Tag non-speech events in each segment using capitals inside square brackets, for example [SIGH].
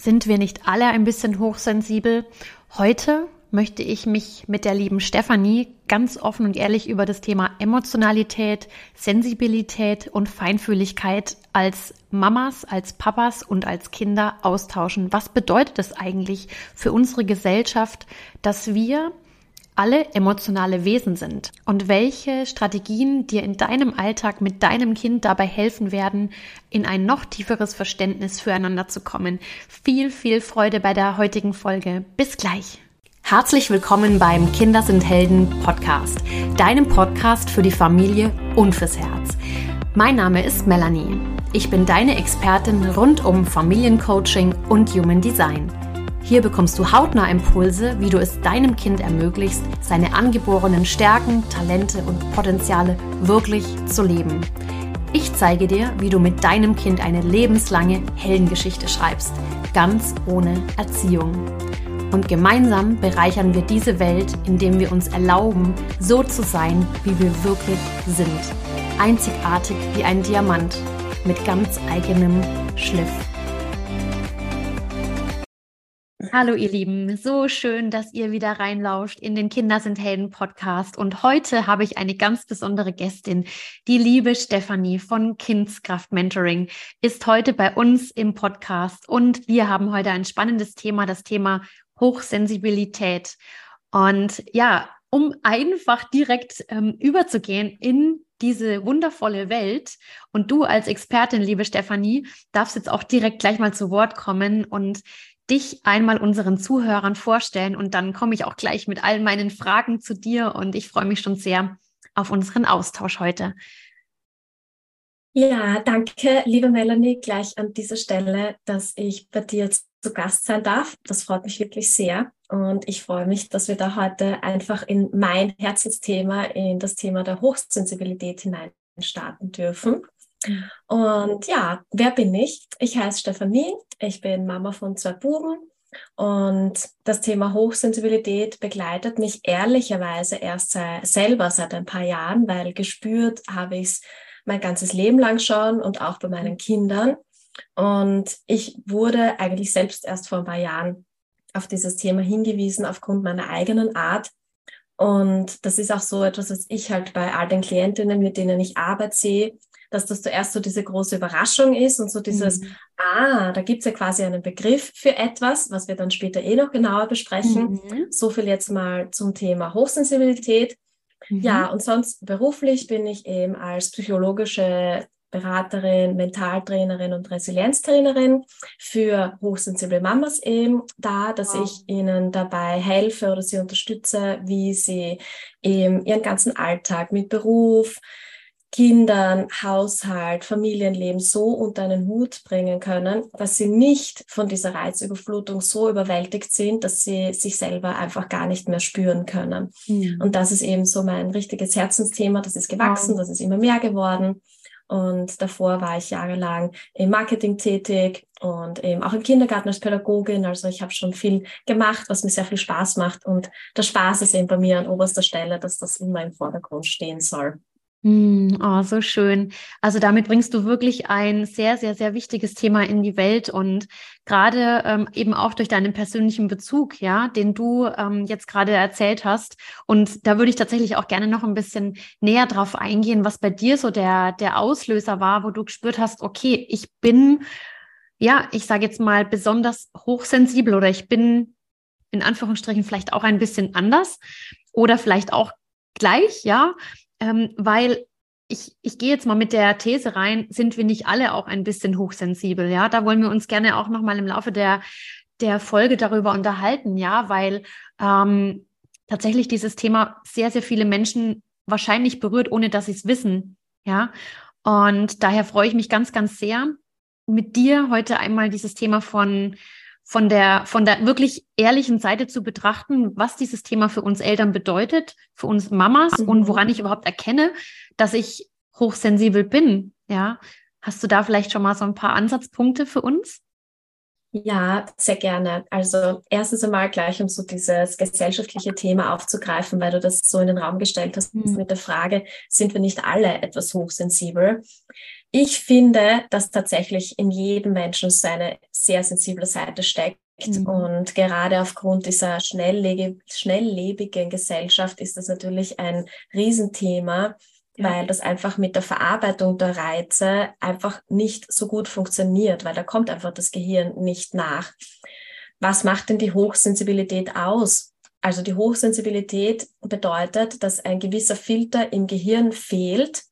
Sind wir nicht alle ein bisschen hochsensibel? Heute möchte ich mich mit der lieben Stefanie ganz offen und ehrlich über das Thema Emotionalität, Sensibilität und Feinfühligkeit als Mamas, als Papas und als Kinder austauschen. Was bedeutet es eigentlich für unsere Gesellschaft, dass wir alle emotionale Wesen sind und welche Strategien dir in deinem Alltag mit deinem Kind dabei helfen werden, in ein noch tieferes Verständnis füreinander zu kommen. Viel, viel Freude bei der heutigen Folge. Bis gleich. Herzlich willkommen beim Kinder sind Helden Podcast, deinem Podcast für die Familie und fürs Herz. Mein Name ist Melanie. Ich bin deine Expertin rund um Familiencoaching und Human Design. Hier bekommst du hautnah Impulse, wie du es deinem Kind ermöglicht, seine angeborenen Stärken, Talente und Potenziale wirklich zu leben. Ich zeige dir, wie du mit deinem Kind eine lebenslange Heldengeschichte schreibst, ganz ohne Erziehung. Und gemeinsam bereichern wir diese Welt, indem wir uns erlauben, so zu sein, wie wir wirklich sind. Einzigartig wie ein Diamant mit ganz eigenem Schliff. Hallo ihr Lieben, so schön, dass ihr wieder reinlauscht in den Kinder sind Helden Podcast. Und heute habe ich eine ganz besondere Gästin. Die liebe Stefanie von Kindskraft Mentoring ist heute bei uns im Podcast. Und wir haben heute ein spannendes Thema, das Thema Hochsensibilität. Und ja, um einfach direkt ähm, überzugehen in diese wundervolle Welt. Und du als Expertin, liebe Stefanie, darfst jetzt auch direkt gleich mal zu Wort kommen und dich einmal unseren Zuhörern vorstellen und dann komme ich auch gleich mit all meinen Fragen zu dir und ich freue mich schon sehr auf unseren Austausch heute. Ja, danke, liebe Melanie, gleich an dieser Stelle, dass ich bei dir zu Gast sein darf. Das freut mich wirklich sehr. Und ich freue mich, dass wir da heute einfach in mein Herzensthema, in das Thema der Hochsensibilität hinein starten dürfen. Und ja, wer bin ich? Ich heiße Stefanie, ich bin Mama von zwei Buben und das Thema Hochsensibilität begleitet mich ehrlicherweise erst sei, selber seit ein paar Jahren, weil gespürt habe ich es mein ganzes Leben lang schon und auch bei meinen Kindern. Und ich wurde eigentlich selbst erst vor ein paar Jahren auf dieses Thema hingewiesen aufgrund meiner eigenen Art. Und das ist auch so etwas, was ich halt bei all den Klientinnen, mit denen ich arbeite, sehe, dass das zuerst so diese große Überraschung ist und so dieses, mhm. ah, da gibt es ja quasi einen Begriff für etwas, was wir dann später eh noch genauer besprechen. Mhm. So viel jetzt mal zum Thema Hochsensibilität. Mhm. Ja, und sonst beruflich bin ich eben als psychologische Beraterin, Mentaltrainerin und Resilienztrainerin für hochsensible Mamas eben da, dass wow. ich ihnen dabei helfe oder sie unterstütze, wie sie eben ihren ganzen Alltag mit Beruf, Kindern, Haushalt, Familienleben so unter einen Hut bringen können, dass sie nicht von dieser Reizüberflutung so überwältigt sind, dass sie sich selber einfach gar nicht mehr spüren können. Mhm. Und das ist eben so mein richtiges Herzensthema. Das ist gewachsen, wow. das ist immer mehr geworden. Und davor war ich jahrelang im Marketing tätig und eben auch im Kindergarten als Pädagogin. Also ich habe schon viel gemacht, was mir sehr viel Spaß macht. Und der Spaß ist eben bei mir an oberster Stelle, dass das immer im Vordergrund stehen soll. Mm, oh, so schön. Also damit bringst du wirklich ein sehr, sehr, sehr wichtiges Thema in die Welt und gerade ähm, eben auch durch deinen persönlichen Bezug, ja, den du ähm, jetzt gerade erzählt hast. Und da würde ich tatsächlich auch gerne noch ein bisschen näher drauf eingehen, was bei dir so der, der Auslöser war, wo du gespürt hast, okay, ich bin, ja, ich sage jetzt mal besonders hochsensibel oder ich bin in Anführungsstrichen vielleicht auch ein bisschen anders oder vielleicht auch gleich, ja ähm, weil ich, ich gehe jetzt mal mit der These rein, sind wir nicht alle auch ein bisschen hochsensibel, ja? Da wollen wir uns gerne auch nochmal im Laufe der, der Folge darüber unterhalten, ja, weil ähm, tatsächlich dieses Thema sehr, sehr viele Menschen wahrscheinlich berührt, ohne dass sie es wissen, ja. Und daher freue ich mich ganz, ganz sehr, mit dir heute einmal dieses Thema von von der, von der wirklich ehrlichen Seite zu betrachten, was dieses Thema für uns Eltern bedeutet, für uns Mamas mhm. und woran ich überhaupt erkenne, dass ich hochsensibel bin. Ja, hast du da vielleicht schon mal so ein paar Ansatzpunkte für uns? Ja, sehr gerne. Also erstens einmal gleich, um so dieses gesellschaftliche Thema aufzugreifen, weil du das so in den Raum gestellt hast mhm. mit der Frage, sind wir nicht alle etwas hochsensibel? Ich finde, dass tatsächlich in jedem Menschen seine sehr sensible Seite steckt. Mhm. Und gerade aufgrund dieser schnelllebigen Gesellschaft ist das natürlich ein Riesenthema, weil das einfach mit der Verarbeitung der Reize einfach nicht so gut funktioniert, weil da kommt einfach das Gehirn nicht nach. Was macht denn die Hochsensibilität aus? Also die Hochsensibilität bedeutet, dass ein gewisser Filter im Gehirn fehlt,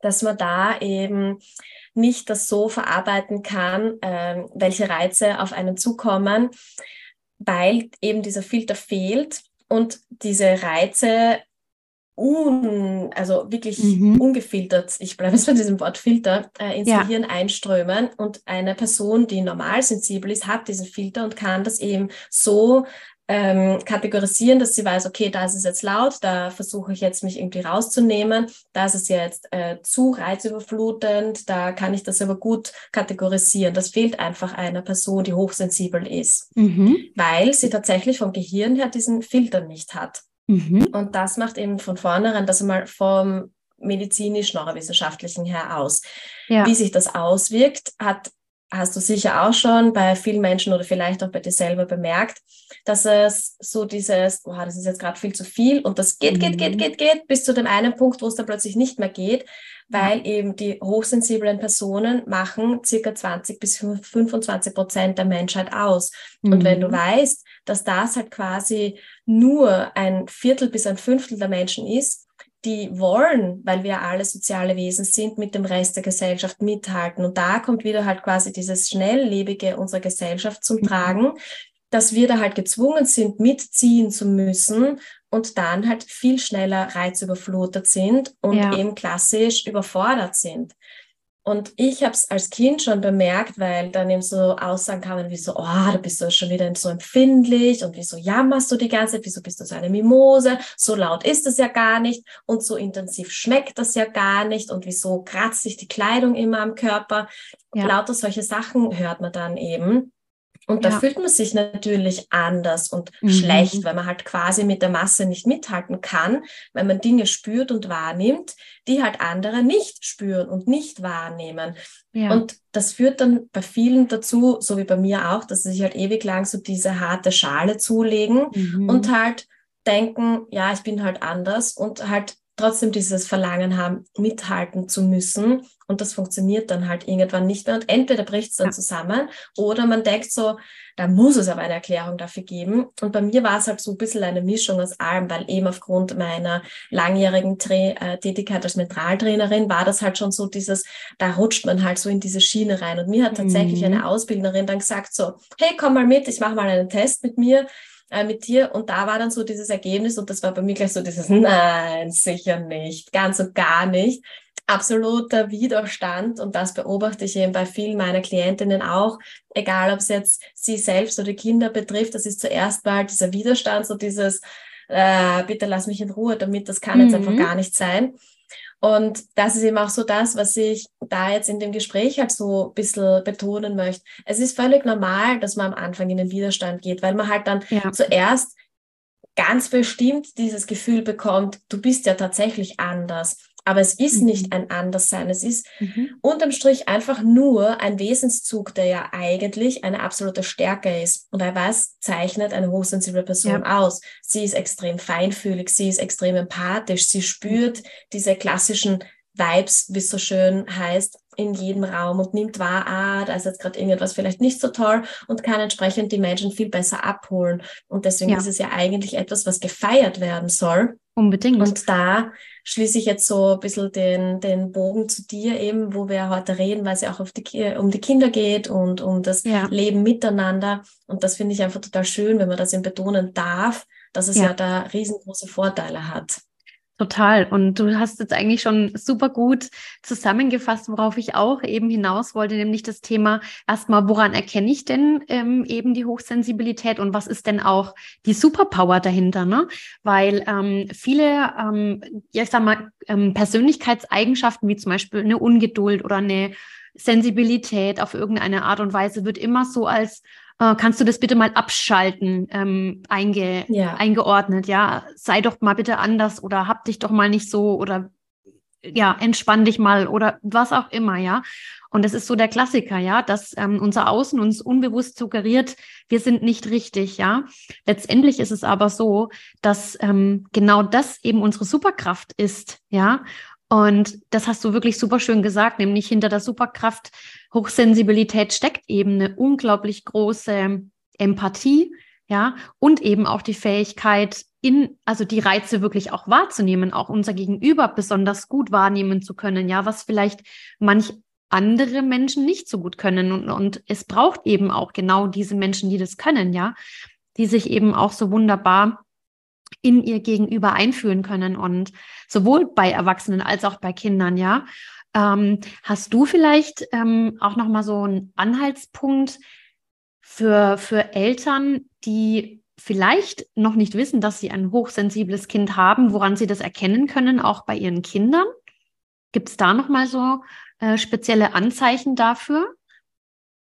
dass man da eben nicht das so verarbeiten kann, äh, welche Reize auf einen zukommen, weil eben dieser Filter fehlt und diese Reize un, also wirklich mhm. ungefiltert, ich bleibe jetzt bei diesem Wort Filter, äh, ins ja. Gehirn einströmen. Und eine Person, die normal sensibel ist, hat diesen Filter und kann das eben so ähm, kategorisieren, dass sie weiß, okay, da ist es jetzt laut, da versuche ich jetzt mich irgendwie rauszunehmen, da ist es jetzt äh, zu reizüberflutend, da kann ich das aber gut kategorisieren. Das fehlt einfach einer Person, die hochsensibel ist, mhm. weil sie tatsächlich vom Gehirn her diesen Filter nicht hat. Mhm. Und das macht eben von vornherein das einmal vom medizinisch-neurowissenschaftlichen her aus. Ja. Wie sich das auswirkt, hat hast du sicher auch schon bei vielen Menschen oder vielleicht auch bei dir selber bemerkt, dass es so dieses, oh, das ist jetzt gerade viel zu viel und das geht, geht, geht, mhm. geht, geht, bis zu dem einen Punkt, wo es dann plötzlich nicht mehr geht, weil eben die hochsensiblen Personen machen circa 20 bis 25 Prozent der Menschheit aus. Mhm. Und wenn du mhm. weißt, dass das halt quasi nur ein Viertel bis ein Fünftel der Menschen ist, die wollen, weil wir alle soziale Wesen sind, mit dem Rest der Gesellschaft mithalten. Und da kommt wieder halt quasi dieses Schnelllebige unserer Gesellschaft zum mhm. Tragen, dass wir da halt gezwungen sind, mitziehen zu müssen und dann halt viel schneller reizüberflutet sind und ja. eben klassisch überfordert sind. Und ich habe es als Kind schon bemerkt, weil dann eben so Aussagen kamen wie so, oh, du bist du schon wieder so empfindlich und wieso jammerst du die ganze Zeit, wieso bist du so eine Mimose, so laut ist es ja gar nicht und so intensiv schmeckt das ja gar nicht und wieso kratzt sich die Kleidung immer am Körper. Ja. Lauter solche Sachen hört man dann eben. Und da ja. fühlt man sich natürlich anders und mhm. schlecht, weil man halt quasi mit der Masse nicht mithalten kann, weil man Dinge spürt und wahrnimmt, die halt andere nicht spüren und nicht wahrnehmen. Ja. Und das führt dann bei vielen dazu, so wie bei mir auch, dass sie sich halt ewig lang so diese harte Schale zulegen mhm. und halt denken, ja, ich bin halt anders und halt trotzdem dieses Verlangen haben, mithalten zu müssen. Und das funktioniert dann halt irgendwann nicht mehr. Und entweder bricht es dann ja. zusammen oder man denkt so, da muss es aber eine Erklärung dafür geben. Und bei mir war es halt so ein bisschen eine Mischung aus allem, weil eben aufgrund meiner langjährigen Tra äh, Tätigkeit als Mentaltrainerin war das halt schon so dieses, da rutscht man halt so in diese Schiene rein. Und mir hat tatsächlich mhm. eine Ausbildnerin dann gesagt so, hey, komm mal mit, ich mache mal einen Test mit mir äh, mit dir. Und da war dann so dieses Ergebnis und das war bei mir gleich so dieses, nein, sicher nicht, ganz und gar nicht. Absoluter Widerstand und das beobachte ich eben bei vielen meiner Klientinnen auch, egal ob es jetzt sie selbst oder die Kinder betrifft, das ist zuerst mal dieser Widerstand, so dieses, äh, bitte lass mich in Ruhe damit, das kann mhm. jetzt einfach gar nicht sein. Und das ist eben auch so das, was ich da jetzt in dem Gespräch halt so ein bisschen betonen möchte. Es ist völlig normal, dass man am Anfang in den Widerstand geht, weil man halt dann ja. zuerst ganz bestimmt dieses Gefühl bekommt, du bist ja tatsächlich anders. Aber es ist mhm. nicht ein Anderssein. Es ist mhm. unterm Strich einfach nur ein Wesenszug, der ja eigentlich eine absolute Stärke ist. Und was zeichnet eine hochsensible Person ja. aus? Sie ist extrem feinfühlig, sie ist extrem empathisch, sie spürt diese klassischen Vibes, wie es so schön heißt, in jedem Raum und nimmt wahr, ah, da ist jetzt gerade irgendetwas vielleicht nicht so toll und kann entsprechend die Menschen viel besser abholen. Und deswegen ja. ist es ja eigentlich etwas, was gefeiert werden soll. Unbedingt. Und da schließe ich jetzt so ein bisschen den, den Bogen zu dir eben, wo wir heute reden, weil es ja auch auf die, um die Kinder geht und um das ja. Leben miteinander. Und das finde ich einfach total schön, wenn man das eben betonen darf, dass es ja, ja da riesengroße Vorteile hat. Total. Und du hast jetzt eigentlich schon super gut zusammengefasst, worauf ich auch eben hinaus wollte, nämlich das Thema erstmal, woran erkenne ich denn ähm, eben die Hochsensibilität und was ist denn auch die Superpower dahinter, ne? Weil ähm, viele, ähm, ja, ich sag mal, ähm, Persönlichkeitseigenschaften wie zum Beispiel eine Ungeduld oder eine Sensibilität auf irgendeine Art und Weise wird immer so als äh, kannst du das bitte mal abschalten, ähm, einge ja. eingeordnet, ja, sei doch mal bitte anders oder hab dich doch mal nicht so oder ja, entspann dich mal oder was auch immer, ja. Und das ist so der Klassiker, ja, dass ähm, unser Außen uns unbewusst suggeriert, wir sind nicht richtig, ja. Letztendlich ist es aber so, dass ähm, genau das eben unsere Superkraft ist, ja. Und das hast du wirklich super schön gesagt, nämlich hinter der Superkraft Hochsensibilität steckt eben eine unglaublich große Empathie, ja, und eben auch die Fähigkeit, in, also die Reize wirklich auch wahrzunehmen, auch unser Gegenüber besonders gut wahrnehmen zu können, ja, was vielleicht manch andere Menschen nicht so gut können. Und, und es braucht eben auch genau diese Menschen, die das können, ja, die sich eben auch so wunderbar in ihr Gegenüber einfühlen können und sowohl bei Erwachsenen als auch bei Kindern, ja. Ähm, hast du vielleicht ähm, auch noch mal so einen Anhaltspunkt für, für Eltern, die vielleicht noch nicht wissen, dass sie ein hochsensibles Kind haben, woran sie das erkennen können, auch bei ihren Kindern? Gibt es da noch mal so äh, spezielle Anzeichen dafür?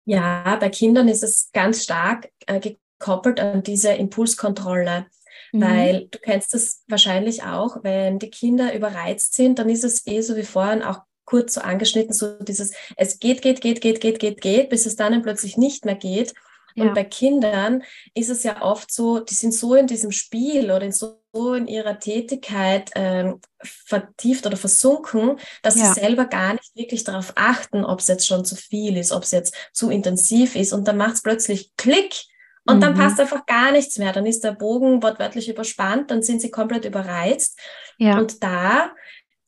Ja, bei Kindern ist es ganz stark äh, gekoppelt an diese Impulskontrolle. Mhm. Weil du kennst das wahrscheinlich auch, wenn die Kinder überreizt sind, dann ist es eh so wie vorhin auch kurz so angeschnitten, so dieses, es geht, geht, geht, geht, geht, geht, geht, bis es dann plötzlich nicht mehr geht. Ja. Und bei Kindern ist es ja oft so, die sind so in diesem Spiel oder in so in ihrer Tätigkeit ähm, vertieft oder versunken, dass ja. sie selber gar nicht wirklich darauf achten, ob es jetzt schon zu viel ist, ob es jetzt zu intensiv ist. Und dann macht es plötzlich Klick und mhm. dann passt einfach gar nichts mehr. Dann ist der Bogen wortwörtlich überspannt, dann sind sie komplett überreizt. Ja. Und da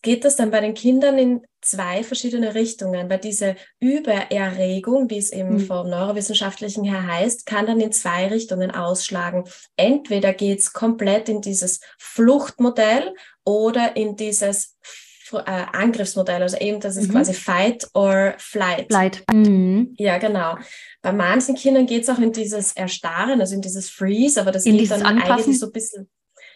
geht das dann bei den Kindern in zwei verschiedene Richtungen, weil diese Übererregung, wie es eben mhm. vom Neurowissenschaftlichen her heißt, kann dann in zwei Richtungen ausschlagen. Entweder geht es komplett in dieses Fluchtmodell oder in dieses äh, Angriffsmodell, also eben das ist mhm. quasi Fight or Flight. Flight. Mhm. Ja, genau. Bei manchen Kindern geht es auch in dieses Erstarren, also in dieses Freeze, aber das in geht dann Anpassen. eigentlich so ein bisschen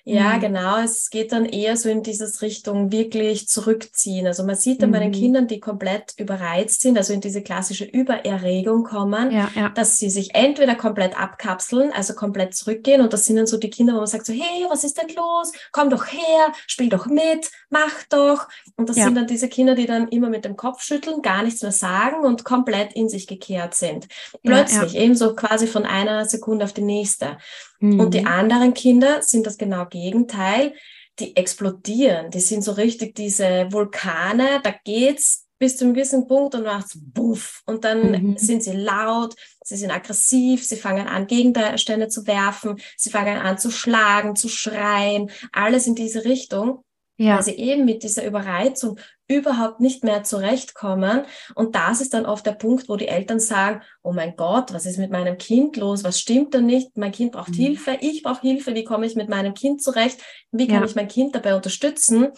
ja, mhm. genau. Es geht dann eher so in dieses Richtung wirklich zurückziehen. Also man sieht dann mhm. bei den mhm. Kindern, die komplett überreizt sind, also in diese klassische Übererregung kommen, ja, ja. dass sie sich entweder komplett abkapseln, also komplett zurückgehen. Und das sind dann so die Kinder, wo man sagt so, hey, was ist denn los? Komm doch her, spiel doch mit, mach doch. Und das ja. sind dann diese Kinder, die dann immer mit dem Kopf schütteln, gar nichts mehr sagen und komplett in sich gekehrt sind. Plötzlich, ebenso quasi von einer Sekunde auf die nächste. Mhm. Und die anderen Kinder sind das genau Gegenteil. Die explodieren. Die sind so richtig diese Vulkane. Da geht's bis zu einem gewissen Punkt und macht's buff. Und dann mhm. sind sie laut, sie sind aggressiv, sie fangen an, Gegenstände zu werfen, sie fangen an zu schlagen, zu schreien, alles in diese Richtung ja. weil sie eben mit dieser Überreizung überhaupt nicht mehr zurechtkommen. Und das ist dann oft der Punkt, wo die Eltern sagen, oh mein Gott, was ist mit meinem Kind los? Was stimmt da nicht? Mein Kind braucht mhm. Hilfe, ich brauche Hilfe, wie komme ich mit meinem Kind zurecht? Wie kann ja. ich mein Kind dabei unterstützen?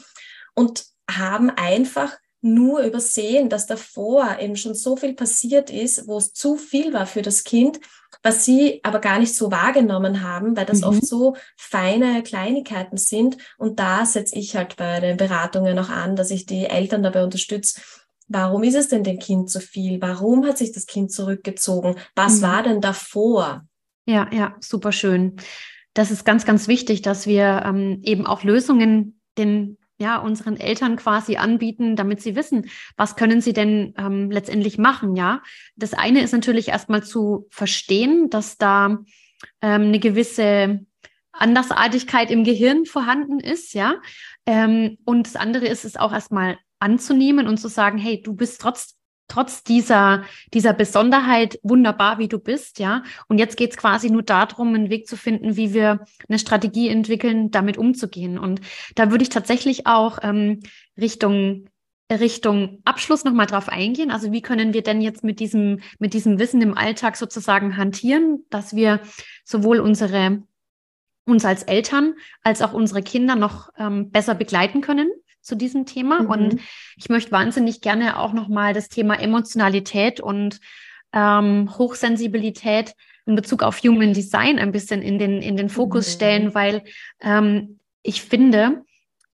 Und haben einfach nur übersehen, dass davor eben schon so viel passiert ist, wo es zu viel war für das Kind, was sie aber gar nicht so wahrgenommen haben, weil das mhm. oft so feine Kleinigkeiten sind. Und da setze ich halt bei den Beratungen noch an, dass ich die Eltern dabei unterstütze. Warum ist es denn dem Kind zu viel? Warum hat sich das Kind zurückgezogen? Was mhm. war denn davor? Ja, ja, super schön. Das ist ganz, ganz wichtig, dass wir ähm, eben auch Lösungen den ja, unseren Eltern quasi anbieten, damit sie wissen, was können sie denn ähm, letztendlich machen, ja. Das eine ist natürlich erstmal zu verstehen, dass da ähm, eine gewisse Andersartigkeit im Gehirn vorhanden ist, ja. Ähm, und das andere ist es auch erstmal anzunehmen und zu sagen, hey, du bist trotz trotz dieser, dieser Besonderheit wunderbar, wie du bist, ja. Und jetzt geht es quasi nur darum, einen Weg zu finden, wie wir eine Strategie entwickeln, damit umzugehen. Und da würde ich tatsächlich auch ähm, Richtung Richtung Abschluss nochmal drauf eingehen. Also wie können wir denn jetzt mit diesem, mit diesem Wissen im Alltag sozusagen hantieren, dass wir sowohl unsere, uns als Eltern als auch unsere Kinder noch ähm, besser begleiten können zu diesem Thema. Mhm. Und ich möchte wahnsinnig gerne auch nochmal das Thema Emotionalität und ähm, Hochsensibilität in Bezug auf Human Design ein bisschen in den, in den Fokus mhm. stellen, weil ähm, ich finde,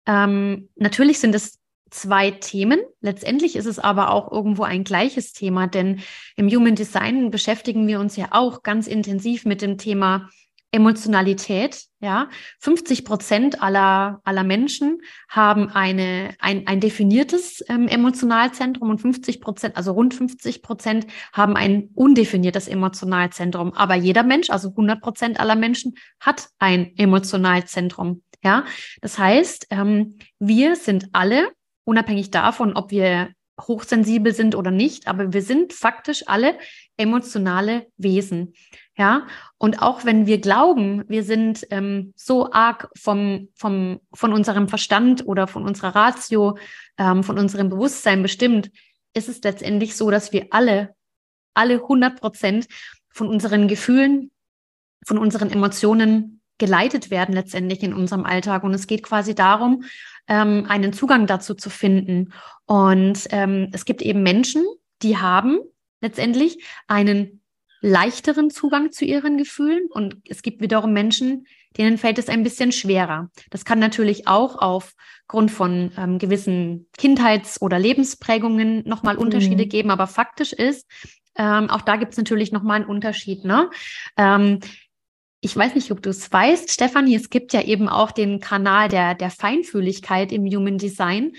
ähm, natürlich sind es zwei Themen. Letztendlich ist es aber auch irgendwo ein gleiches Thema, denn im Human Design beschäftigen wir uns ja auch ganz intensiv mit dem Thema Emotionalität, ja. 50 Prozent aller, aller Menschen haben eine, ein, ein definiertes ähm, Emotionalzentrum und 50 Prozent, also rund 50 Prozent haben ein undefiniertes Emotionalzentrum. Aber jeder Mensch, also 100 Prozent aller Menschen, hat ein Emotionalzentrum, ja. Das heißt, ähm, wir sind alle, unabhängig davon, ob wir hochsensibel sind oder nicht, aber wir sind faktisch alle emotionale Wesen. Ja, und auch wenn wir glauben, wir sind ähm, so arg vom, vom, von unserem Verstand oder von unserer Ratio, ähm, von unserem Bewusstsein bestimmt, ist es letztendlich so, dass wir alle, alle 100 Prozent von unseren Gefühlen, von unseren Emotionen geleitet werden letztendlich in unserem Alltag. Und es geht quasi darum, ähm, einen Zugang dazu zu finden. Und ähm, es gibt eben Menschen, die haben letztendlich einen leichteren Zugang zu ihren Gefühlen und es gibt wiederum Menschen, denen fällt es ein bisschen schwerer. Das kann natürlich auch aufgrund von ähm, gewissen Kindheits- oder Lebensprägungen nochmal Unterschiede mhm. geben, aber faktisch ist, ähm, auch da gibt es natürlich nochmal einen Unterschied. Ne? Ähm, ich weiß nicht, ob du es weißt, Stefanie, es gibt ja eben auch den Kanal der, der Feinfühligkeit im Human Design.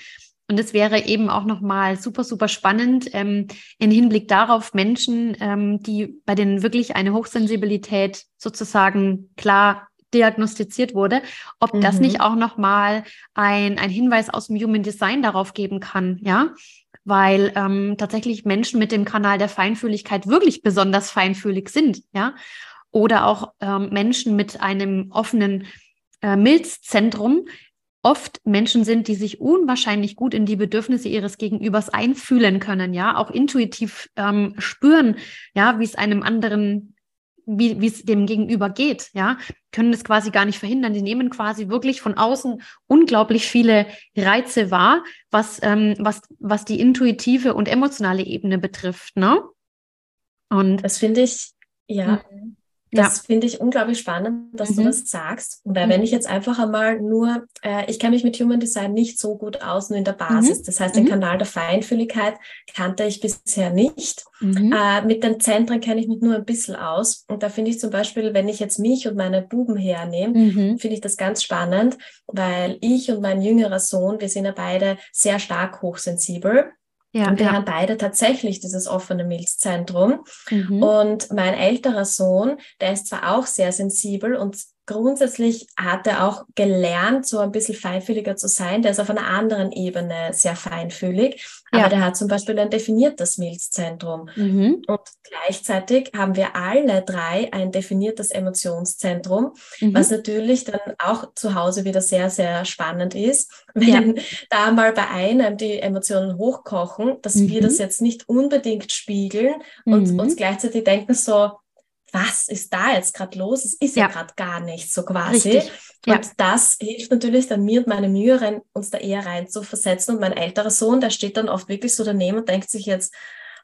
Und es wäre eben auch nochmal super, super spannend ähm, im Hinblick darauf Menschen, ähm, die bei denen wirklich eine Hochsensibilität sozusagen klar diagnostiziert wurde, ob mhm. das nicht auch nochmal ein, ein Hinweis aus dem Human Design darauf geben kann, ja, weil ähm, tatsächlich Menschen mit dem Kanal der Feinfühligkeit wirklich besonders feinfühlig sind, ja, oder auch ähm, Menschen mit einem offenen äh, Milzzentrum, oft Menschen sind, die sich unwahrscheinlich gut in die Bedürfnisse ihres Gegenübers einfühlen können, ja, auch intuitiv ähm, spüren, ja, wie es einem anderen, wie, es dem Gegenüber geht, ja, können es quasi gar nicht verhindern. Die nehmen quasi wirklich von außen unglaublich viele Reize wahr, was, ähm, was, was die intuitive und emotionale Ebene betrifft, ne? Und das finde ich, ja. Mhm. Das ja. finde ich unglaublich spannend, dass mhm. du das sagst. Weil mhm. wenn ich jetzt einfach einmal nur, äh, ich kenne mich mit Human Design nicht so gut aus, nur in der Basis. Mhm. Das heißt, den mhm. Kanal der Feinfühligkeit kannte ich bisher nicht. Mhm. Äh, mit den Zentren kenne ich mich nur ein bisschen aus. Und da finde ich zum Beispiel, wenn ich jetzt mich und meine Buben hernehme, mhm. finde ich das ganz spannend, weil ich und mein jüngerer Sohn, wir sind ja beide sehr stark hochsensibel. Ja, und wir ja. haben beide tatsächlich dieses offene Milzzentrum. Mhm. Und mein älterer Sohn, der ist zwar auch sehr sensibel und grundsätzlich hat er auch gelernt, so ein bisschen feinfühliger zu sein. Der ist auf einer anderen Ebene sehr feinfühlig, aber ja. der hat zum Beispiel ein definiertes Milzzentrum. Mhm. Und gleichzeitig haben wir alle drei ein definiertes Emotionszentrum, mhm. was natürlich dann auch zu Hause wieder sehr, sehr spannend ist, [LAUGHS] wenn ja. da mal bei einem die Emotionen hochkochen, dass mhm. wir das jetzt nicht unbedingt spiegeln und mhm. uns gleichzeitig denken so, was ist da jetzt gerade los? Es ist ja, ja gerade gar nichts so quasi. Richtig. Und ja. das hilft natürlich dann mir und meinem Jüngeren, uns da eher rein zu versetzen. Und mein älterer Sohn, der steht dann oft wirklich so daneben und denkt sich jetzt,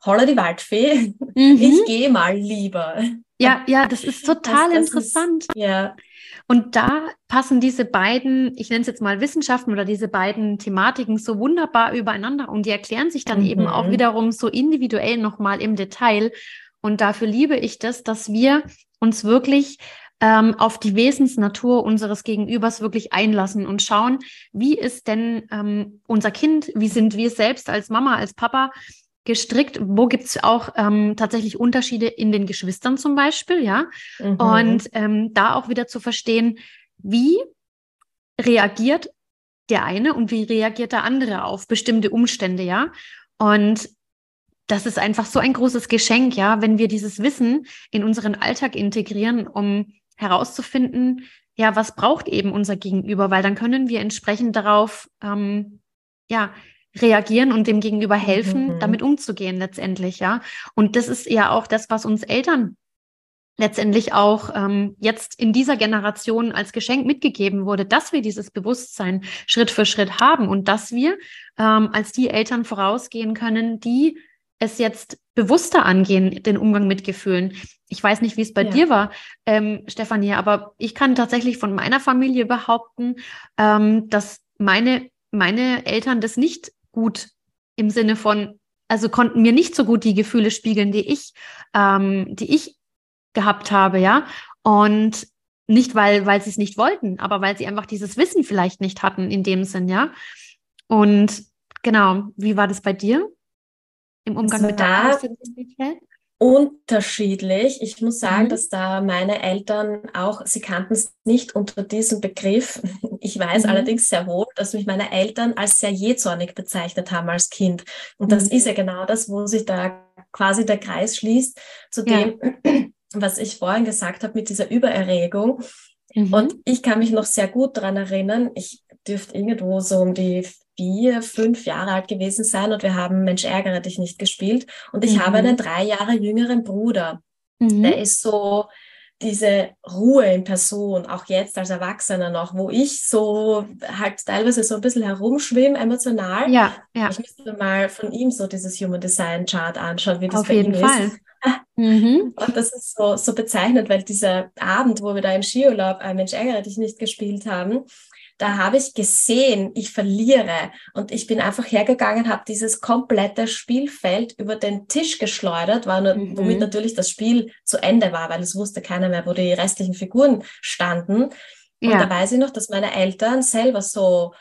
holla die Waldfee, [LAUGHS] mhm. ich gehe mal lieber. Ja, ja, das ist [LAUGHS] total das, das interessant. Ist, ja. Und da passen diese beiden, ich nenne es jetzt mal Wissenschaften oder diese beiden Thematiken so wunderbar übereinander und die erklären sich dann mhm. eben auch wiederum so individuell nochmal im Detail. Und dafür liebe ich das, dass wir uns wirklich ähm, auf die Wesensnatur unseres Gegenübers wirklich einlassen und schauen, wie ist denn ähm, unser Kind, wie sind wir selbst als Mama, als Papa gestrickt, wo gibt's auch ähm, tatsächlich Unterschiede in den Geschwistern zum Beispiel, ja. Mhm. Und ähm, da auch wieder zu verstehen, wie reagiert der eine und wie reagiert der andere auf bestimmte Umstände, ja. Und das ist einfach so ein großes Geschenk, ja, wenn wir dieses Wissen in unseren Alltag integrieren, um herauszufinden, ja, was braucht eben unser Gegenüber, weil dann können wir entsprechend darauf, ähm, ja, reagieren und dem Gegenüber helfen, mhm. damit umzugehen letztendlich, ja. Und das ist ja auch das, was uns Eltern letztendlich auch ähm, jetzt in dieser Generation als Geschenk mitgegeben wurde, dass wir dieses Bewusstsein Schritt für Schritt haben und dass wir ähm, als die Eltern vorausgehen können, die es jetzt bewusster angehen, den Umgang mit Gefühlen. Ich weiß nicht, wie es bei ja. dir war, ähm, Stefanie, aber ich kann tatsächlich von meiner Familie behaupten, ähm, dass meine, meine Eltern das nicht gut im Sinne von, also konnten mir nicht so gut die Gefühle spiegeln, die ich, ähm, die ich gehabt habe, ja. Und nicht, weil, weil sie es nicht wollten, aber weil sie einfach dieses Wissen vielleicht nicht hatten in dem Sinn, ja. Und genau, wie war das bei dir im Umgang mit der Sensibilität? unterschiedlich. Ich muss sagen, mhm. dass da meine Eltern auch, sie kannten es nicht unter diesem Begriff. Ich weiß mhm. allerdings sehr wohl, dass mich meine Eltern als sehr jähzornig bezeichnet haben als Kind. Und das mhm. ist ja genau das, wo sich da quasi der Kreis schließt zu dem, ja. [CLEARS THROAT] was ich vorhin gesagt habe mit dieser Übererregung. Mhm. Und ich kann mich noch sehr gut daran erinnern, ich dürfte irgendwo so um die vier, fünf Jahre alt gewesen sein und wir haben Mensch ärgere dich nicht gespielt. Und ich mhm. habe einen drei Jahre jüngeren Bruder. Mhm. Der ist so diese Ruhe in Person, auch jetzt als Erwachsener noch, wo ich so halt teilweise so ein bisschen herumschwimme emotional. Ja, ja. Ich müsste mal von ihm so dieses Human Design Chart anschauen, wie das Auf bei jeden ihm Fall. ist. [LAUGHS] Mhm. Und das ist so, so bezeichnend, weil dieser Abend, wo wir da im Skiurlaub ein Mensch ärgere dich nicht gespielt haben, da habe ich gesehen, ich verliere. Und ich bin einfach hergegangen, habe dieses komplette Spielfeld über den Tisch geschleudert, war nur, mhm. womit natürlich das Spiel zu Ende war, weil es wusste keiner mehr, wo die restlichen Figuren standen. Und ja. da weiß ich noch, dass meine Eltern selber so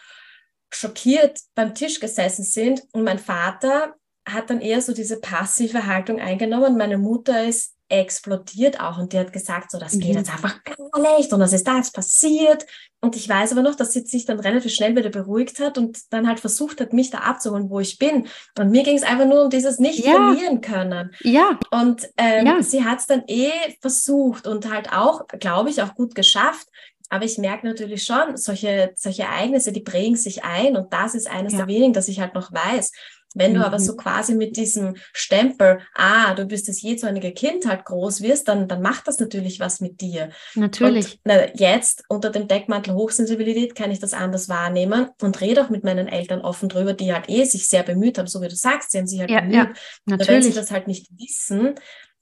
schockiert beim Tisch gesessen sind und mein Vater hat dann eher so diese passive Haltung eingenommen. Meine Mutter ist explodiert auch und die hat gesagt, so das geht mhm. jetzt einfach gar nicht und was ist da jetzt passiert und ich weiß aber noch, dass sie sich dann relativ schnell wieder beruhigt hat und dann halt versucht hat, mich da abzuholen, wo ich bin und mir ging es einfach nur um dieses nicht ja. verlieren können. Ja. Und ähm, ja. sie hat es dann eh versucht und halt auch, glaube ich, auch gut geschafft. Aber ich merke natürlich schon, solche, solche Ereignisse, die prägen sich ein und das ist eines ja. der wenigen, dass ich halt noch weiß. Wenn du mhm. aber so quasi mit diesem Stempel, ah, du bist das jezornige Kind halt groß wirst, dann, dann macht das natürlich was mit dir. Natürlich. Und, na, jetzt unter dem Deckmantel Hochsensibilität kann ich das anders wahrnehmen und rede auch mit meinen Eltern offen drüber, die halt eh sich sehr bemüht haben, so wie du sagst, sie haben sich halt ja, bemüht. Ja, natürlich. wenn sie das halt nicht wissen,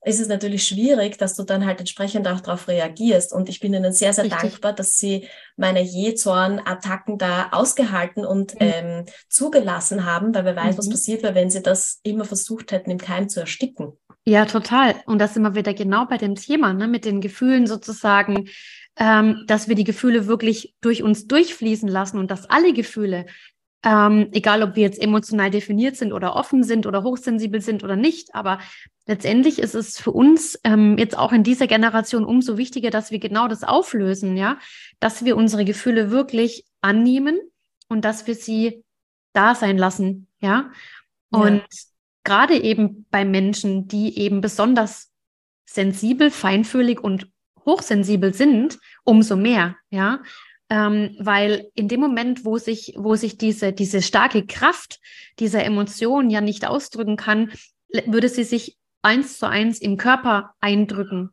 ist es natürlich schwierig, dass du dann halt entsprechend auch darauf reagierst. Und ich bin ihnen sehr, sehr Richtig. dankbar, dass sie meine Jezorn-Attacken da ausgehalten und mhm. ähm, zugelassen haben, weil wer weiß, mhm. was passiert wäre, wenn sie das immer versucht hätten, im Keim zu ersticken. Ja, total. Und das sind wir wieder genau bei dem Thema, ne, mit den Gefühlen sozusagen, ähm, dass wir die Gefühle wirklich durch uns durchfließen lassen und dass alle Gefühle, ähm, egal ob wir jetzt emotional definiert sind oder offen sind oder hochsensibel sind oder nicht, aber letztendlich ist es für uns ähm, jetzt auch in dieser Generation umso wichtiger, dass wir genau das auflösen, ja, dass wir unsere Gefühle wirklich annehmen und dass wir sie da sein lassen, ja. Und ja. gerade eben bei Menschen, die eben besonders sensibel, feinfühlig und hochsensibel sind, umso mehr, ja ähm, weil in dem Moment, wo sich, wo sich diese, diese starke Kraft dieser Emotion ja nicht ausdrücken kann, würde sie sich eins zu eins im Körper eindrücken.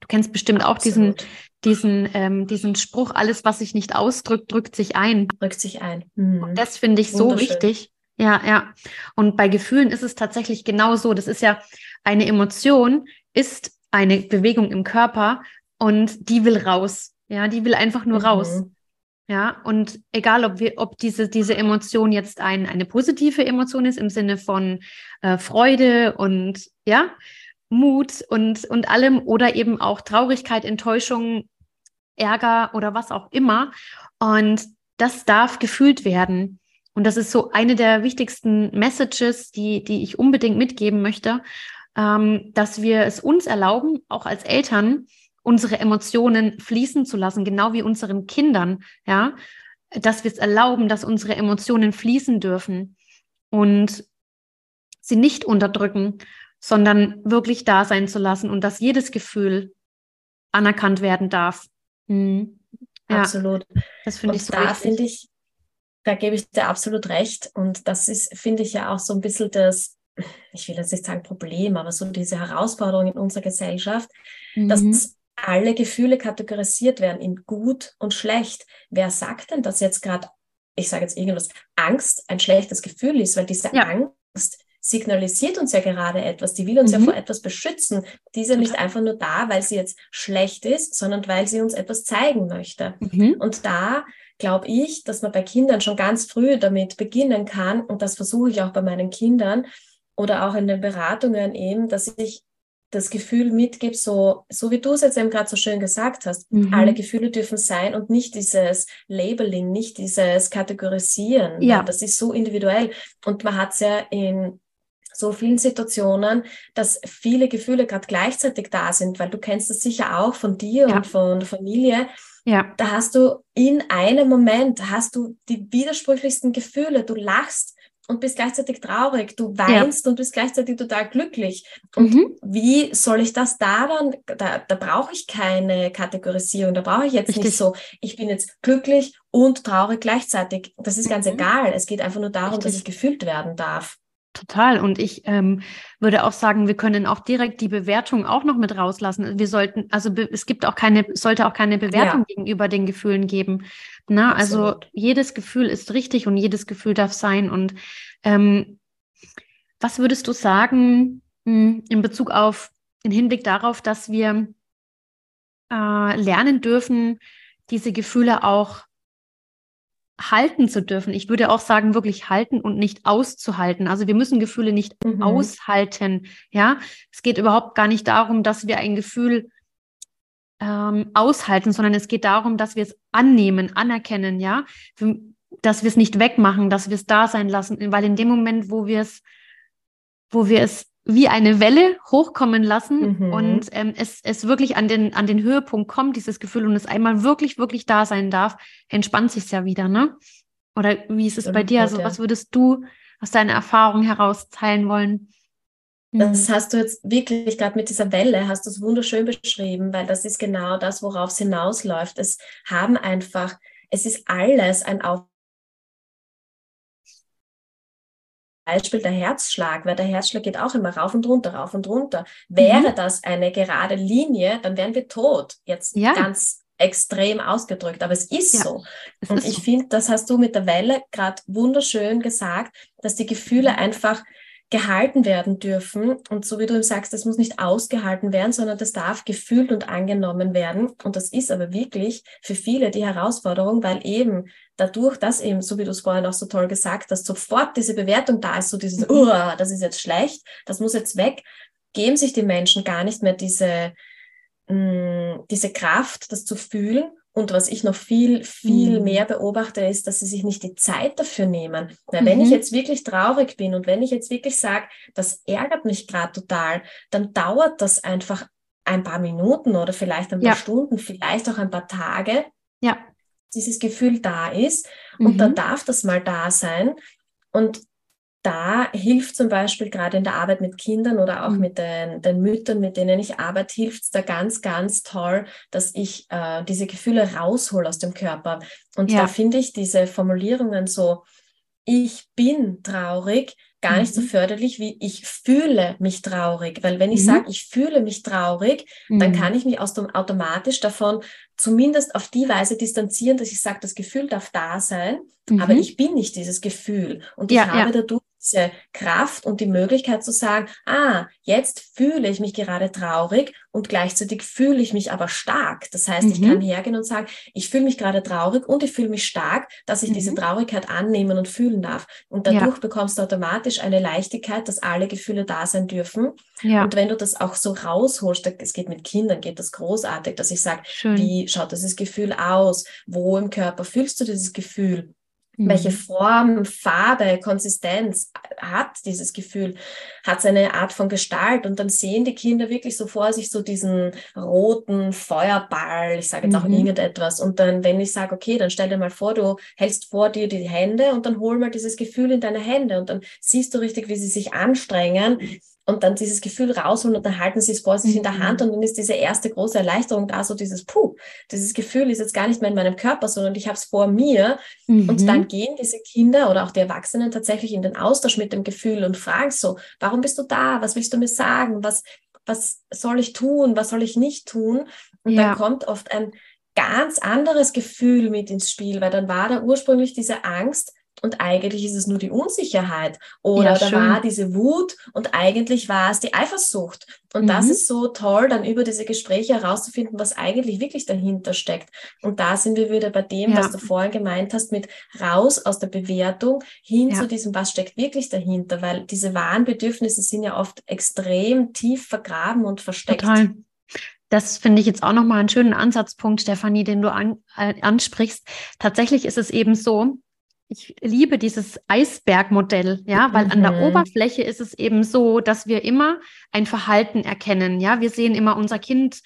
Du kennst bestimmt auch diesen, diesen, ähm, diesen Spruch, alles, was sich nicht ausdrückt, drückt sich ein. Drückt sich ein. Mhm. Und das finde ich so wichtig. Ja, ja. Und bei Gefühlen ist es tatsächlich genau so. Das ist ja eine Emotion, ist eine Bewegung im Körper und die will raus. Ja, die will einfach nur mhm. raus. Ja, und egal, ob wir, ob diese, diese Emotion jetzt ein, eine positive Emotion ist im Sinne von äh, Freude und ja, Mut und, und allem oder eben auch Traurigkeit, Enttäuschung, Ärger oder was auch immer. Und das darf gefühlt werden. Und das ist so eine der wichtigsten Messages, die, die ich unbedingt mitgeben möchte, ähm, dass wir es uns erlauben, auch als Eltern, unsere Emotionen fließen zu lassen, genau wie unseren Kindern, ja, dass wir es erlauben, dass unsere Emotionen fließen dürfen und sie nicht unterdrücken, sondern wirklich da sein zu lassen und dass jedes Gefühl anerkannt werden darf. Mhm. Ja, absolut. Das finde ich so da finde ich, da gebe ich dir absolut recht. Und das ist, finde ich ja auch so ein bisschen das, ich will jetzt nicht sagen Problem, aber so diese Herausforderung in unserer Gesellschaft, mhm. dass alle Gefühle kategorisiert werden in gut und schlecht. Wer sagt denn, dass jetzt gerade, ich sage jetzt irgendwas, Angst ein schlechtes Gefühl ist, weil diese ja. Angst signalisiert uns ja gerade etwas, die will uns mhm. ja vor etwas beschützen. Die ist ja nicht einfach nur da, weil sie jetzt schlecht ist, sondern weil sie uns etwas zeigen möchte. Mhm. Und da glaube ich, dass man bei Kindern schon ganz früh damit beginnen kann, und das versuche ich auch bei meinen Kindern oder auch in den Beratungen eben, dass ich das Gefühl mitgebe, so, so wie du es jetzt eben gerade so schön gesagt hast, mhm. alle Gefühle dürfen sein und nicht dieses Labeling, nicht dieses Kategorisieren. Ja. Das ist so individuell. Und man hat es ja in so vielen Situationen, dass viele Gefühle gerade gleichzeitig da sind, weil du kennst das sicher auch von dir ja. und von der Familie. Ja. Da hast du in einem Moment hast du die widersprüchlichsten Gefühle. Du lachst und bist gleichzeitig traurig. Du weinst ja. und bist gleichzeitig total glücklich. Und mhm. wie soll ich das da dann? Da, da brauche ich keine Kategorisierung. Da brauche ich jetzt Richtig. nicht so, ich bin jetzt glücklich und traurig gleichzeitig. Das ist ganz mhm. egal. Es geht einfach nur darum, Richtig. dass ich gefühlt werden darf. Total. Und ich ähm, würde auch sagen, wir können auch direkt die Bewertung auch noch mit rauslassen. Wir sollten, also es gibt auch keine, sollte auch keine Bewertung ja. gegenüber den Gefühlen geben. Na, also jedes Gefühl ist richtig und jedes Gefühl darf sein. Und ähm, was würdest du sagen mh, hm, in Bezug auf, in Hinblick darauf, dass wir äh, lernen dürfen, diese Gefühle auch halten zu dürfen. Ich würde auch sagen, wirklich halten und nicht auszuhalten. Also wir müssen Gefühle nicht mhm. aushalten. Ja, es geht überhaupt gar nicht darum, dass wir ein Gefühl ähm, aushalten, sondern es geht darum, dass wir es annehmen, anerkennen. Ja, dass wir es nicht wegmachen, dass wir es da sein lassen, weil in dem Moment, wo wir es, wo wir es wie eine Welle hochkommen lassen mhm. und ähm, es, es wirklich an den, an den Höhepunkt kommt, dieses Gefühl, und es einmal wirklich, wirklich da sein darf, entspannt sich ja wieder, ne? Oder wie ist es Stimmt, bei dir? Also, was würdest du aus deiner Erfahrung heraus teilen wollen? Das mhm. hast du jetzt wirklich gerade mit dieser Welle, hast du es wunderschön beschrieben, weil das ist genau das, worauf es hinausläuft. Es haben einfach, es ist alles ein Auf Beispiel der Herzschlag, weil der Herzschlag geht auch immer rauf und runter, rauf und runter. Wäre mhm. das eine gerade Linie, dann wären wir tot. Jetzt ja. ganz extrem ausgedrückt, aber es ist ja, so. Es und ist ich so. finde, das hast du mit der Welle gerade wunderschön gesagt, dass die Gefühle mhm. einfach gehalten werden dürfen. Und so wie du ihm sagst, das muss nicht ausgehalten werden, sondern das darf gefühlt und angenommen werden. Und das ist aber wirklich für viele die Herausforderung, weil eben dadurch, dass eben, so wie du es vorhin auch so toll gesagt hast, sofort diese Bewertung da ist, so dieses, uh, das ist jetzt schlecht, das muss jetzt weg, geben sich die Menschen gar nicht mehr diese, mh, mm, diese Kraft, das zu fühlen und was ich noch viel, viel mhm. mehr beobachte, ist, dass sie sich nicht die Zeit dafür nehmen. Weil mhm. wenn ich mhm. jetzt wirklich traurig bin und wenn ich jetzt wirklich sage, das ärgert mich gerade total, dann dauert das einfach ein paar Minuten oder vielleicht ein paar ja. Stunden, vielleicht auch ein paar Tage. Ja. Dieses Gefühl da ist. Und mhm. dann darf das mal da sein. Und da hilft zum Beispiel gerade in der Arbeit mit Kindern oder auch mhm. mit den, den, Müttern, mit denen ich arbeite, hilft es da ganz, ganz toll, dass ich äh, diese Gefühle raushole aus dem Körper. Und ja. da finde ich diese Formulierungen so, ich bin traurig, gar mhm. nicht so mhm. förderlich wie ich fühle mich traurig. Weil wenn ich mhm. sage, ich fühle mich traurig, mhm. dann kann ich mich automatisch davon zumindest auf die Weise distanzieren, dass ich sage, das Gefühl darf da sein, aber mhm. ich bin nicht dieses Gefühl. Und ja, ich habe ja. dadurch diese Kraft und die Möglichkeit zu sagen, ah, jetzt fühle ich mich gerade traurig und gleichzeitig fühle ich mich aber stark. Das heißt, mhm. ich kann hergehen und sagen, ich fühle mich gerade traurig und ich fühle mich stark, dass ich mhm. diese Traurigkeit annehmen und fühlen darf. Und dadurch ja. bekommst du automatisch eine Leichtigkeit, dass alle Gefühle da sein dürfen. Ja. Und wenn du das auch so rausholst, es geht mit Kindern, geht das großartig, dass ich sage, wie schaut dieses Gefühl aus? Wo im Körper fühlst du dieses Gefühl? Welche mhm. Form, Farbe, Konsistenz hat dieses Gefühl, hat seine Art von Gestalt? Und dann sehen die Kinder wirklich so vor sich so diesen roten Feuerball, ich sage jetzt auch mhm. irgendetwas. Und dann, wenn ich sage, okay, dann stell dir mal vor, du hältst vor dir die Hände und dann hol mal dieses Gefühl in deine Hände. Und dann siehst du richtig, wie sie sich anstrengen und dann dieses Gefühl rausholen und dann halten sie es vor sich mhm. in der mhm. Hand und dann ist diese erste große Erleichterung da, so dieses Puh, dieses Gefühl ist jetzt gar nicht mehr in meinem Körper, sondern ich habe es vor mir mhm. und dann gehen diese Kinder oder auch die Erwachsenen tatsächlich in den Austausch mit dem Gefühl und fragen so, warum bist du da, was willst du mir sagen, was, was soll ich tun, was soll ich nicht tun und ja. dann kommt oft ein ganz anderes Gefühl mit ins Spiel, weil dann war da ursprünglich diese Angst, und eigentlich ist es nur die Unsicherheit. Oder ja, da war diese Wut und eigentlich war es die Eifersucht. Und mhm. das ist so toll, dann über diese Gespräche herauszufinden, was eigentlich wirklich dahinter steckt. Und da sind wir wieder bei dem, ja. was du vorhin gemeint hast, mit raus aus der Bewertung hin ja. zu diesem, was steckt wirklich dahinter, weil diese wahren Bedürfnisse sind ja oft extrem tief vergraben und versteckt. Total. Das finde ich jetzt auch nochmal einen schönen Ansatzpunkt, Stefanie, den du an, äh, ansprichst. Tatsächlich ist es eben so, ich liebe dieses Eisbergmodell, ja, weil mhm. an der mhm. Oberfläche ist es eben so, dass wir immer ein Verhalten erkennen, ja. Wir sehen immer unser Kind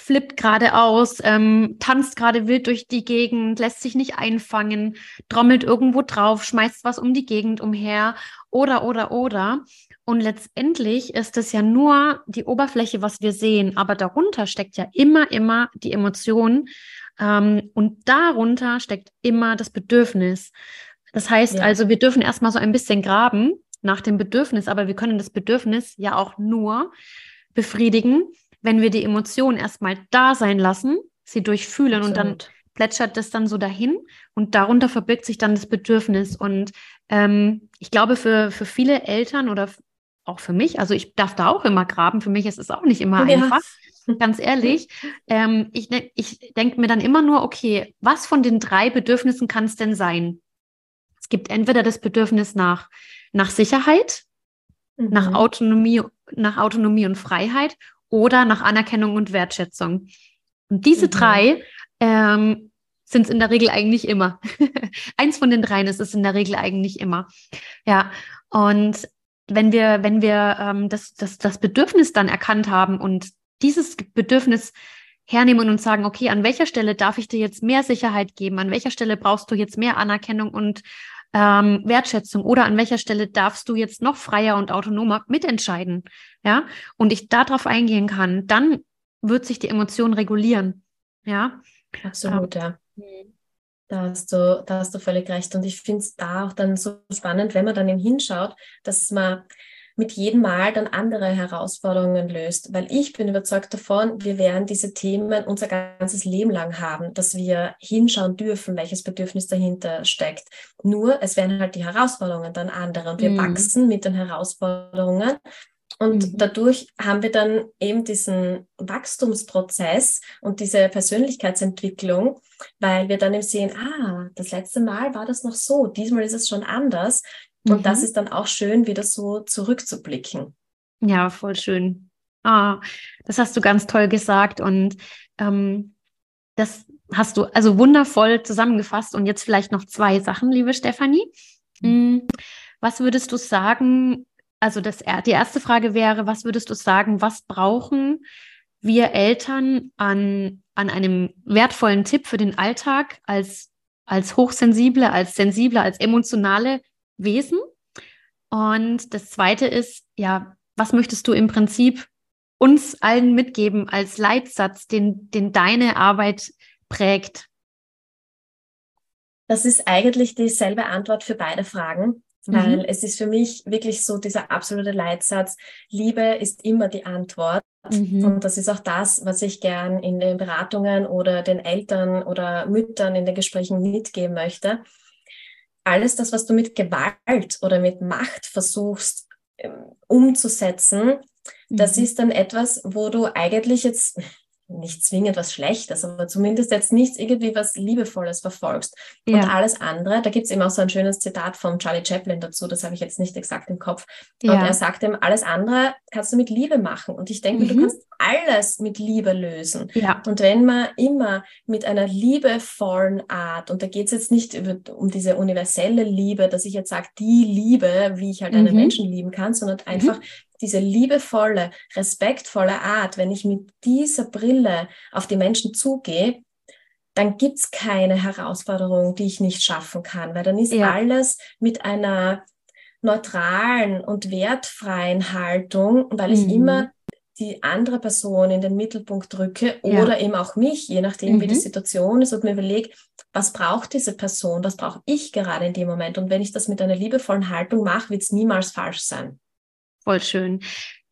flippt gerade aus, ähm, tanzt gerade wild durch die Gegend, lässt sich nicht einfangen, trommelt irgendwo drauf, schmeißt was um die Gegend umher oder, oder, oder. Und letztendlich ist es ja nur die Oberfläche, was wir sehen, aber darunter steckt ja immer, immer die Emotion und darunter steckt immer das Bedürfnis. Das heißt ja. also, wir dürfen erstmal so ein bisschen graben nach dem Bedürfnis, aber wir können das Bedürfnis ja auch nur befriedigen, wenn wir die Emotion erstmal da sein lassen, sie durchfühlen Absolut. und dann plätschert das dann so dahin und darunter verbirgt sich dann das Bedürfnis. Und ähm, ich glaube, für, für viele Eltern oder auch für mich, also ich darf da auch immer graben, für mich ist es auch nicht immer ja. einfach, ganz ehrlich. Ähm, ich ich denke mir dann immer nur, okay, was von den drei Bedürfnissen kann es denn sein? Es gibt entweder das Bedürfnis nach, nach Sicherheit, mhm. nach Autonomie, nach Autonomie und Freiheit oder nach Anerkennung und Wertschätzung. Und diese mhm. drei ähm, sind es in der Regel eigentlich immer. [LAUGHS] Eins von den dreien ist es in der Regel eigentlich immer. Ja, und wenn wir, wenn wir ähm, das, das, das Bedürfnis dann erkannt haben und dieses Bedürfnis hernehmen und sagen, okay, an welcher Stelle darf ich dir jetzt mehr Sicherheit geben? An welcher Stelle brauchst du jetzt mehr Anerkennung und ähm, Wertschätzung? Oder an welcher Stelle darfst du jetzt noch freier und autonomer mitentscheiden? Ja, und ich darauf eingehen kann, dann wird sich die Emotion regulieren. Ja, absolut, ähm, ja. Da hast du, da hast du völlig recht. Und ich finde es da auch dann so spannend, wenn man dann eben hinschaut, dass man mit jedem Mal dann andere Herausforderungen löst. Weil ich bin überzeugt davon, wir werden diese Themen unser ganzes Leben lang haben, dass wir hinschauen dürfen, welches Bedürfnis dahinter steckt. Nur es werden halt die Herausforderungen dann andere und wir mhm. wachsen mit den Herausforderungen. Und mhm. dadurch haben wir dann eben diesen Wachstumsprozess und diese Persönlichkeitsentwicklung, weil wir dann eben sehen, ah, das letzte Mal war das noch so, diesmal ist es schon anders. Und mhm. das ist dann auch schön, wieder so zurückzublicken. Ja, voll schön. Ah, das hast du ganz toll gesagt und ähm, das hast du also wundervoll zusammengefasst. Und jetzt vielleicht noch zwei Sachen, liebe Stefanie. Mhm. Was würdest du sagen? Also das, die erste Frage wäre, was würdest du sagen, was brauchen wir Eltern an, an einem wertvollen Tipp für den Alltag als, als hochsensible, als sensible, als emotionale Wesen. Und das zweite ist, ja, was möchtest du im Prinzip uns allen mitgeben als Leitsatz, den, den deine Arbeit prägt? Das ist eigentlich dieselbe Antwort für beide Fragen, weil mhm. es ist für mich wirklich so dieser absolute Leitsatz, Liebe ist immer die Antwort. Mhm. Und das ist auch das, was ich gern in den Beratungen oder den Eltern oder Müttern in den Gesprächen mitgeben möchte alles das, was du mit Gewalt oder mit Macht versuchst ähm, umzusetzen, mhm. das ist dann etwas, wo du eigentlich jetzt nicht zwingend was Schlechtes, aber zumindest jetzt nichts irgendwie was Liebevolles verfolgst. Ja. Und alles andere, da gibt es eben auch so ein schönes Zitat von Charlie Chaplin dazu, das habe ich jetzt nicht exakt im Kopf. Ja. Und er sagt ihm, alles andere kannst du mit Liebe machen. Und ich denke, mhm. du kannst alles mit Liebe lösen. Ja. Und wenn man immer mit einer liebevollen Art, und da geht es jetzt nicht über, um diese universelle Liebe, dass ich jetzt sage, die Liebe, wie ich halt mhm. einen Menschen lieben kann, sondern mhm. einfach diese liebevolle, respektvolle Art, wenn ich mit dieser Brille auf die Menschen zugehe, dann gibt's keine Herausforderung, die ich nicht schaffen kann, weil dann ist ja. alles mit einer neutralen und wertfreien Haltung, weil ich mhm. immer die andere Person in den Mittelpunkt drücke ja. oder eben auch mich, je nachdem, mhm. wie die mhm. Situation ist und mir überlege, was braucht diese Person, was brauche ich gerade in dem Moment. Und wenn ich das mit einer liebevollen Haltung mache, wird es niemals falsch sein. Voll schön.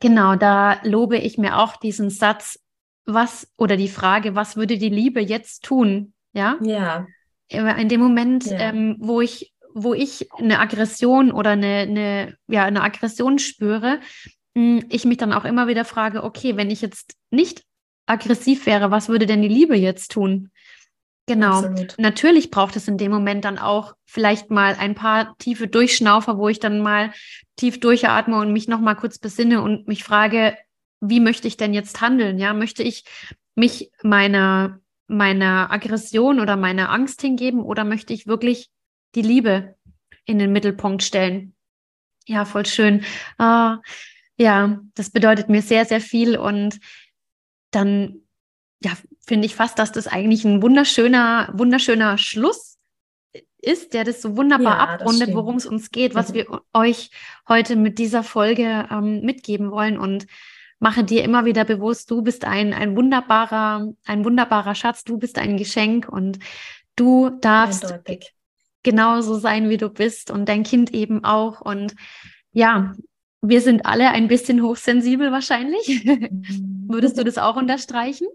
Genau, da lobe ich mir auch diesen Satz, was oder die Frage, was würde die Liebe jetzt tun? Ja. Ja. In dem Moment, ja. ähm, wo ich wo ich eine Aggression oder eine, eine, ja, eine Aggression spüre, ich mich dann auch immer wieder frage, okay, wenn ich jetzt nicht aggressiv wäre, was würde denn die Liebe jetzt tun? Genau. Absolut. Natürlich braucht es in dem Moment dann auch vielleicht mal ein paar tiefe Durchschnaufer, wo ich dann mal tief durchatme und mich nochmal kurz besinne und mich frage, wie möchte ich denn jetzt handeln? Ja, möchte ich mich meiner, meiner Aggression oder meiner Angst hingeben oder möchte ich wirklich die Liebe in den Mittelpunkt stellen? Ja, voll schön. Uh, ja, das bedeutet mir sehr, sehr viel und dann ja, finde ich fast, dass das eigentlich ein wunderschöner, wunderschöner Schluss ist, der das so wunderbar ja, abrundet, worum es uns geht, was mhm. wir euch heute mit dieser Folge ähm, mitgeben wollen und mache dir immer wieder bewusst, du bist ein, ein wunderbarer, ein wunderbarer Schatz, du bist ein Geschenk und du darfst Eindeutig. genauso sein, wie du bist und dein Kind eben auch und ja, wir sind alle ein bisschen hochsensibel wahrscheinlich. Mhm. Würdest du das auch unterstreichen?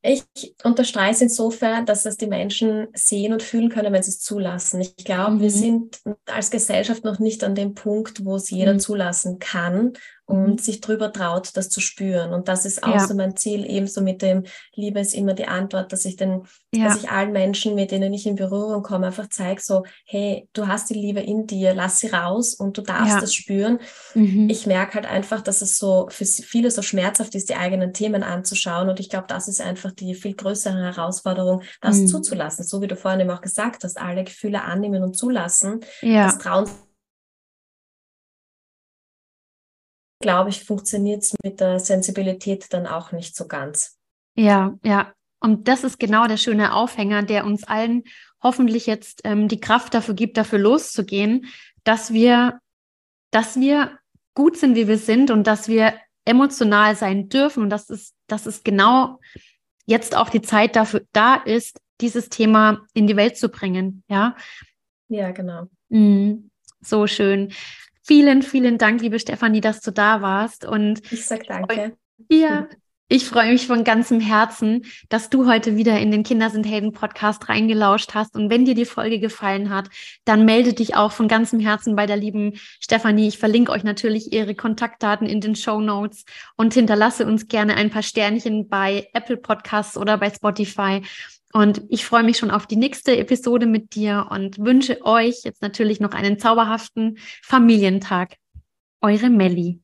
Ich unterstreiche es insofern, dass es die Menschen sehen und fühlen können, wenn sie es zulassen. Ich glaube, mhm. wir sind als Gesellschaft noch nicht an dem Punkt, wo es jeder mhm. zulassen kann und mhm. sich drüber traut, das zu spüren. Und das ist auch ja. so mein Ziel, ebenso mit dem Liebe ist immer die Antwort, dass ich den, ja. dass ich allen Menschen, mit denen ich in Berührung komme, einfach zeige, so, hey, du hast die Liebe in dir, lass sie raus und du darfst ja. das spüren. Mhm. Ich merke halt einfach, dass es so für viele so schmerzhaft ist, die eigenen Themen anzuschauen. Und ich glaube, das ist einfach die viel größere Herausforderung, das mhm. zuzulassen. So wie du vorhin eben auch gesagt hast, alle Gefühle annehmen und zulassen. Das trauen glaube ich, funktioniert es mit der Sensibilität dann auch nicht so ganz. Ja, ja. Und das ist genau der schöne Aufhänger, der uns allen hoffentlich jetzt ähm, die Kraft dafür gibt, dafür loszugehen, dass wir, dass wir gut sind, wie wir sind und dass wir emotional sein dürfen. Und das ist, das ist genau jetzt auch die Zeit dafür da ist, dieses Thema in die Welt zu bringen. Ja. Ja, genau. Mhm. So schön. Vielen, vielen Dank, liebe Stefanie, dass du da warst. Und ich sag danke. Ja, ich freue mich von ganzem Herzen, dass du heute wieder in den Kinder sind Helden Podcast reingelauscht hast. Und wenn dir die Folge gefallen hat, dann melde dich auch von ganzem Herzen bei der lieben Stefanie. Ich verlinke euch natürlich ihre Kontaktdaten in den Show Notes und hinterlasse uns gerne ein paar Sternchen bei Apple Podcasts oder bei Spotify. Und ich freue mich schon auf die nächste Episode mit dir und wünsche euch jetzt natürlich noch einen zauberhaften Familientag. Eure Melli.